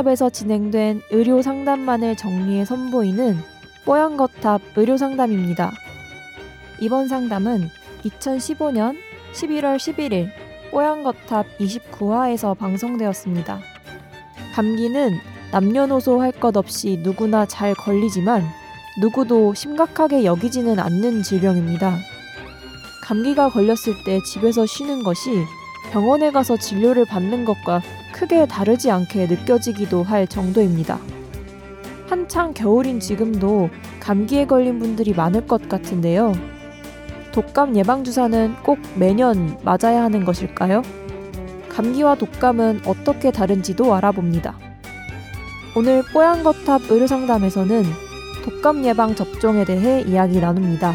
뽀얀거탑에서 진행된 의료 상담만을 정리해 선보이는 뽀얀거탑 의료 상담입니다. 이번 상담은 2015년 11월 11일 뽀얀거탑 29화에서 방송되었습니다. 감기는 남녀노소 할 것 없이 누구나 잘 걸리지만 누구도 심각하게 여기지는 않는 질병입니다. 감기가 걸렸을 때 집에서 쉬는 것이 병원에 가서 진료를 받는 것과 크게 다르지 않게 느껴지기도 할 정도입니다. 한창 겨울인 지금도 감기에 걸린 분들이 많을 것 같은데요. 독감 예방주사는 꼭 매년 맞아야 하는 것일까요? 감기와 독감은 어떻게 다른지도 알아봅니다. 오늘 뽀얀거탑 의료상담에서는 독감 예방 접종에 대해 이야기 나눕니다.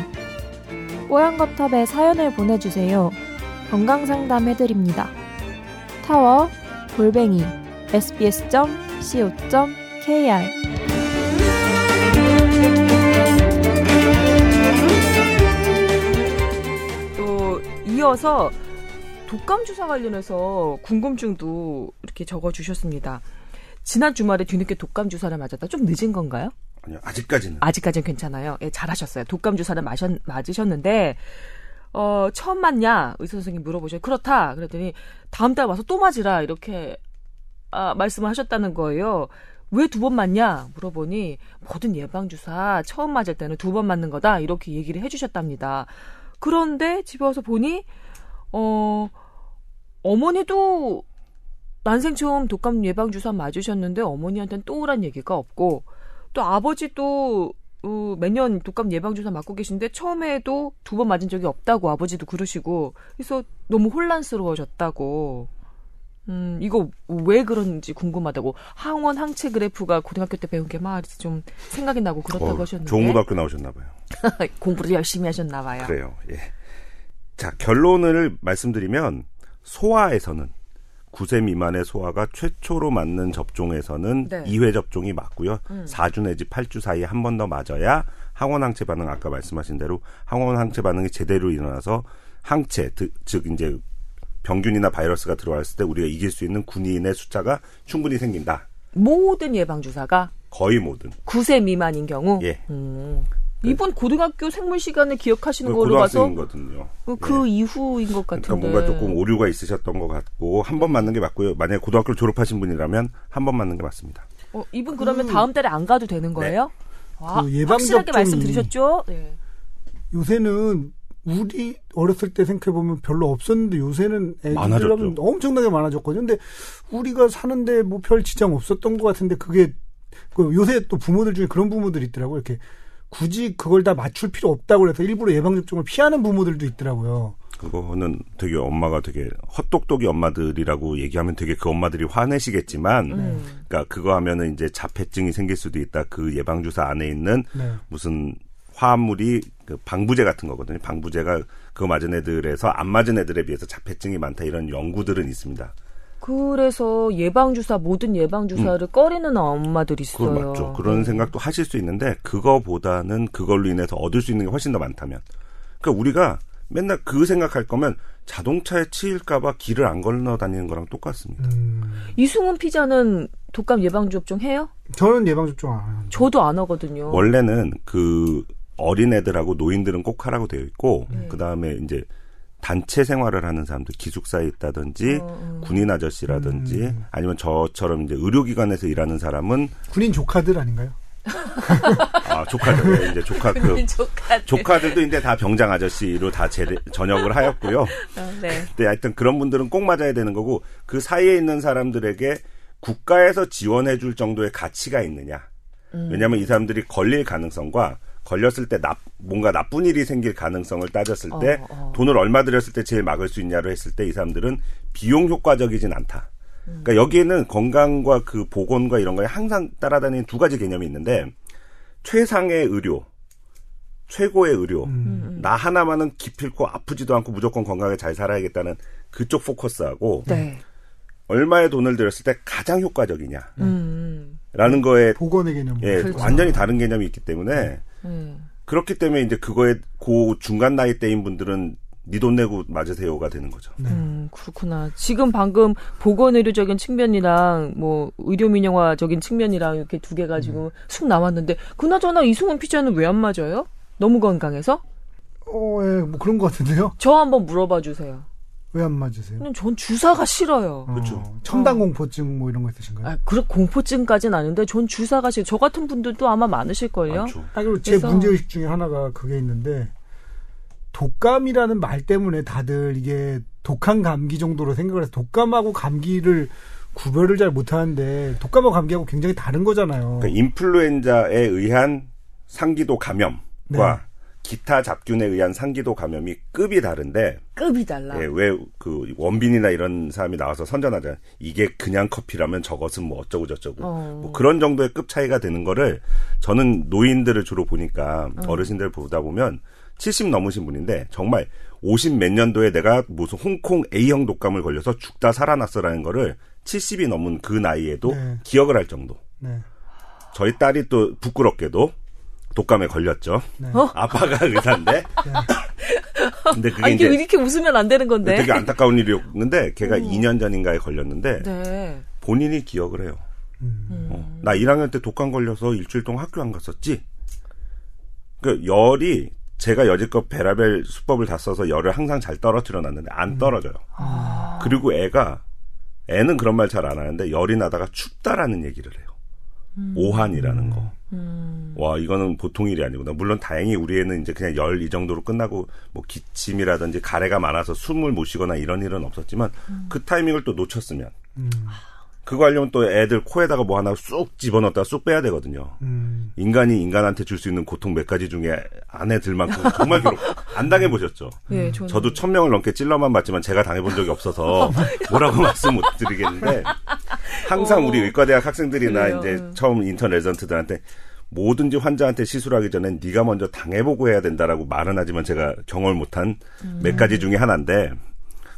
뽀얀거탑에 사연을 보내주세요. 건강상담 해드립니다. 타워 골뱅이 sbs.co.kr 또 이어서 독감 주사 관련해서 궁금증도 이렇게 적어 주셨습니다. 지난 주말에 뒤늦게 독감 주사를 맞았다. 좀 늦은 건가요? 아니요, 아직까지는. 아직까지는 괜찮아요. 예, 잘하셨어요. 독감 주사를 마셨, 맞으셨는데 어, 처음 맞냐? 의사 선생님 물어보셔요. 그렇다. 그랬더니 다음 달 와서 또 맞으라 이렇게 아, 말씀을 하셨다는 거예요. 왜 두 번 맞냐? 물어보니 모든 예방 주사 처음 맞을 때는 두 번 맞는 거다 이렇게 얘기를 해 주셨답니다. 그런데 집에 와서 보니 어 어머니도 난생 처음 독감 예방 주사 맞으셨는데 어머니한테는 또 오란 얘기가 없고 또 아버지도 어, 매년 독감 예방주사 맞고 계신데 처음에도 두 번 맞은 적이 없다고 아버지도 그러시고 그래서 너무 혼란스러워졌다고 음 이거 왜 그런지 궁금하다고 항원 항체 그래프가 고등학교 때 배운 게 말이지 좀 생각이 나고 그렇다고 어, 하셨는데 고등학교 나오셨나 봐요. 공부를 열심히 하셨나 봐요. 그래요. 예. 자, 결론을 말씀드리면 소아에서는 9세 미만의 소아가 최초로 맞는 접종에서는 네. 2회 접종이 맞고요. 음. 4주 내지 8주 사이에 한 번 더 맞아야 항원 항체 반응 아까 말씀하신 대로 항원 항체 반응이 제대로 일어나서 항체 드- 즉 이제 병균이나 바이러스가 들어왔을 때 우리가 이길 수 있는 군인의 숫자가 충분히 생긴다. 모든 예방 주사가 거의 모든. 9세 미만인 경우 예. 음. 이번 고등학교 생물 시간을 기억하시는 그 걸로 봐서 고등학생이거든요. 그, 그 이후인 것 그러니까 같은데 뭔가 조금 오류가 있으셨던 것 같고 한 번 맞는 게 맞고요. 만약에 고등학교를 졸업하신 분이라면 한 번 맞는 게 맞습니다. 어, 이분 그러면 다음 달에 안 가도 되는 거예요? 와, 그 예방 확실하게 접종이- 말씀 드리셨죠? 네. 요새는 우리 어렸을 때 생각해보면 별로 없었는데 요새는. 애들하면 엄청나게 많아졌거든요. 근데 우리가 사는데 뭐 별 지장 없었던 것 같은데 그게 그 요새 또 부모들 중에 그런 부모들이 있더라고요. 이렇게 굳이 그걸 다 맞출 필요 없다고 그래서 일부러 예방접종을 피하는 부모들도 있더라고요. 그거는 되게 엄마가 되게 헛똑똑이 엄마들이라고 얘기하면 되게 그 엄마들이 화내시겠지만, 음. 그러니까 그거 하면은 이제 자폐증이 생길 수도 있다. 그 예방주사 안에 있는 네. 무슨 화합물이 그 방부제 같은 거거든요. 방부제가 그거 맞은 애들에서 안 맞은 애들에 비해서 자폐증이 많다 이런 연구들은 있습니다. 그래서 예방주사 모든 예방주사를 꺼리는 엄마들이 있어요. 그건 맞죠. 그런 네. 생각도 하실 수 있는데 그거보다는 그걸로 인해서 얻을 수 있는 게 훨씬 더 많다면. 그러니까 우리가 맨날 그 생각할 거면 자동차에 치일까봐 길을 안 건너 다니는 거랑 똑같습니다. 음, 이승훈 피자는 독감 예방접종 해요? 저는 예방접종 안 해요. 저도 안 하거든요. 원래는 그 어린애들하고 노인들은 꼭 하라고 되어 있고 네. 그 다음에 이제 단체 생활을 하는 사람들 기숙사에 있다든지 어, 어. 군인 아저씨라든지 음. 아니면 저처럼 이제 의료기관에서 일하는 사람은 군인 조카들 아닌가요? 아 조카들 네, 이제 조카 그 군인 조카들. 조카들도 이제 다 병장 아저씨로 다 제, 전역을 하였고요. 어, 네. 근데 하여튼 그런 분들은 꼭 맞아야 되는 거고 그 사이에 있는 사람들에게 국가에서 지원해 줄 정도의 가치가 있느냐. 음. 왜냐하면 이 사람들이 걸릴 가능성과 걸렸을 때 나, 뭔가 나쁜 일이 생길 가능성을 따졌을 때 어, 어. 돈을 얼마 들였을 때 제일 막을 수 있냐로 했을 때 이 사람들은 비용 효과적이진 않다. 그러니까 여기에는 건강과 그 보건과 이런 거에 항상 따라다니는 두 가지 개념이 있는데 최상의 의료, 최고의 의료, 음. 나 하나만은 기필코 아프지도 않고 무조건 건강하게 잘 살아야겠다는 그쪽 포커스하고 네. 얼마의 돈을 들였을 때 가장 효과적이냐라는 음. 거에 보건의 개념. 예, 그렇죠. 완전히 다른 개념이 있기 때문에 음. 그렇기 때문에 이제 그거에 고 중간 나이 대인 분들은 니돈 내고 맞으세요가 되는 거죠. 네. 음, 그렇구나. 지금 방금 보건 의료적인 측면이랑 뭐 의료 민영화적인 측면이랑 이렇게 두 개 가지고 쑥 나왔는데 그나저나 이승훈 피자는 왜 안 맞아요? 너무 건강해서? 어, 예, 뭐 그런 것 같은데요. 저 한번 물어봐 주세요. 왜 안 맞으세요? 전 주사가 싫어요. 그렇죠. 어, 첨단 공포증 뭐 이런 거 있으신가요? 아, 그렇 공포증까지는 아닌데 전 주사가 싫어. 저 같은 분들도 아마 많으실걸요? 아, 그리고 제 그래서- 문제의식 중에 하나가 그게 있는데, 독감이라는 말 때문에 다들 이게 독한 감기 정도로 생각을 해서 독감하고 감기를 구별을 잘 못하는데, 독감하고 감기하고 굉장히 다른 거잖아요. 그러니까 인플루엔자에 의한 상기도 감염과 네. 기타 잡균에 의한 상기도 감염이 급이 다른데 급이 달라. 예, 왜그 원빈이나 이런 사람이 나와서 선전하잖아요. 이게 그냥 커피라면 저것은 뭐 어쩌고 저쩌고 어. 뭐 그런 정도의 급 차이가 되는 거를 저는 노인들을 주로 보니까 어. 어르신들 보다 보면 70 넘으신 분인데 정말 50 몇 년도에 내가 무슨 홍콩 A형 독감을 걸려서 죽다 살아났어라는 거를 70이 넘은 그 나이에도 네. 기억을 할 정도. 네. 저희 딸이 또 부끄럽게도 독감에 걸렸죠. 네. 어? 아빠가 의사인데. 근데 그게 아, 이게 이제 이렇게 웃으면 안 되는 건데. 되게 안타까운 일이었는데 걔가 2년 전인가에 걸렸는데 네. 본인이 기억을 해요. 음. 어, 나 1학년 때 독감 걸려서 일주일 동안 학교 안 갔었지. 그 열이 제가 여지껏 베라벨 수법을 다 써서 열을 항상 잘 떨어뜨려 놨는데 안 떨어져요. 그리고 애가 애는 그런 말 잘 안 하는데 열이 나다가 춥다라는 얘기를 해요. 오한이라는 거. 음. 와 이거는 보통 일이 아니구나. 물론 다행히 우리 애는 이제 그냥 열 이 정도로 끝나고 뭐 기침이라든지 가래가 많아서 숨을 못 쉬거나 이런 일은 없었지만 그 타이밍을 또 놓쳤으면 음. 그거 하려면 또 애들 코에다가 뭐 하나 쑥 집어넣었다가 쑥 빼야 되거든요. 음. 인간이 인간한테 줄 수 있는 고통 몇 가지 중에 안에 들 만큼 정말 괴롭 안 당해보셨죠? 예, 저는 저도 천 명을 넘게 찔러만 봤지만 제가 당해본 적이 없어서 뭐라고 말씀 못 드리겠는데 항상 우리 의과대학 학생들이나 그래요. 이제 음. 처음 인턴 레전트들한테 뭐든지 환자한테 시술하기 전엔 네가 먼저 당해보고 해야 된다라고 말은 하지만 제가 경험을 못한 몇 가지 중에 하나인데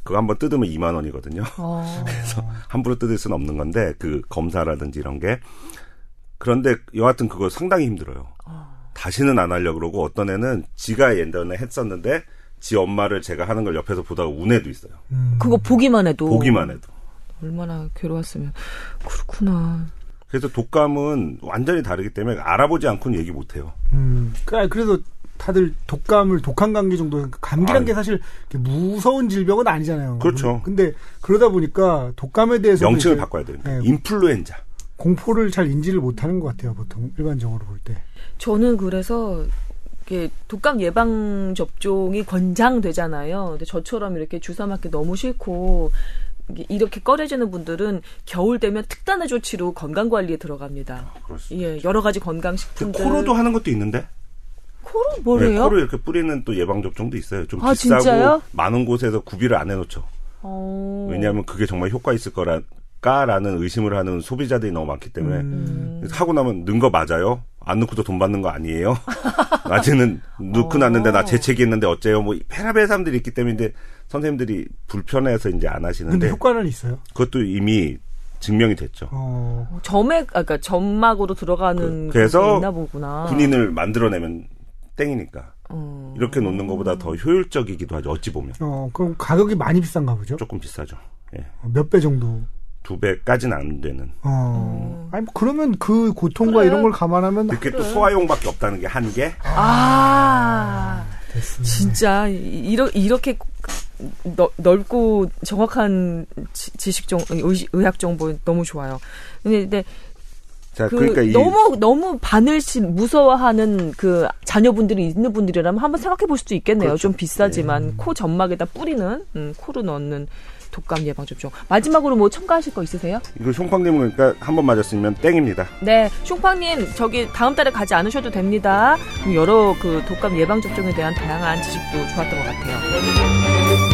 그거 한번 뜯으면 2만 원이거든요. 어. 함부로 뜯을 수는 없는 건데 그 검사라든지 이런 게 그런데 여하튼 그거 상당히 힘들어요. 다시는 안 하려 고 그러고 어떤 애는 지가 예전에 했었는데 지 엄마를 제가 하는 걸 옆에서 보다가 운 애도 있어요. 음. 그거 보기만 해도 보기만 해도. 얼마나 괴로웠으면 그렇구나. 그래서 독감은 완전히 다르기 때문에 알아보지 않고는 얘기 못 해요. 음. 그러니까 그래서 다들 독감을 독한 감기 정도 감기란 아유. 게 사실 이렇게 무서운 질병은 아니잖아요. 그렇죠. 근데 그러다 보니까 독감에 대해서 명칭을 바꿔야 됩니다. 네. 인플루엔자. 공포를 잘 인지를 못하는 것 같아요. 보통 일반적으로 볼 때. 저는 그래서 독감 예방 접종이 권장되잖아요. 근데 저처럼 이렇게 주사 맞기 너무 싫고 이렇게 꺼려지는 분들은 겨울 되면 특단의 조치로 건강 관리에 들어갑니다. 그렇습니다. 예, 여러 가지 그 건강 식품들. 코로도 하는 것도 있는데. 코로 네, 뭐래요? 코로 이렇게 뿌리는 또 예방 접종도 있어요. 좀 아, 비싸고 진짜요? 많은 곳에서 구비를 안 해놓죠. 어. 왜냐하면 그게 정말 효과 있을 거라 까라는 의심을 하는 소비자들이 너무 많기 때문에 음. 하고 나면 넣은 거 맞아요? 안 넣고도 돈 받는 거 아니에요? 낮에는 넣고 났는데 나 재채기 했는데 어째요? 뭐 페라벨 사람들이 있기 때문에 이제 선생님들이 불편해서 이제 안 근데 하시는데 효과는 있어요. 그것도 이미 증명이 됐죠. 어. 점액, 아까 그러니까 점막으로 들어가는 그- 그래서 게 있나 보구나. 군인을 만들어내면 땡이니까 어. 이렇게 놓는 것보다 더 효율적이기도 하죠. 어찌 보면 어, 그럼 가격이 많이 비싼가 보죠? 조금 비싸죠. 예. 몇 배 정도? 두 배까지는 안 되는. 어. 아니, 뭐 그러면 그 고통과 그래. 이런 걸 감안하면 이렇게 또 소화용밖에 없다는 게 한 개. 아. 됐습니다. 진짜 이- 이러, 이렇게 넓, 넓고 정확한 지- 지식 정 의- 의학 정보 너무 좋아요. 근데, 근데 자, 그 그러니까 이 너무 너무 바늘씨 무서워하는 그 자녀분들이 있는 분들이라면 한번 생각해 볼 수도 있겠네요. 그렇죠. 좀 비싸지만 코 점막에다 뿌리는 음, 코로 넣는 독감 예방 접종. 마지막으로 뭐 첨가하실 거 있으세요? 이거 쇼팡 님은 그러니까 한 번 맞았으면 땡입니다. 네, 쇼팡님 저기 다음 달에 가지 않으셔도 됩니다. 여러 그 독감 예방 접종에 대한 다양한 지식도 좋았던 것 같아요.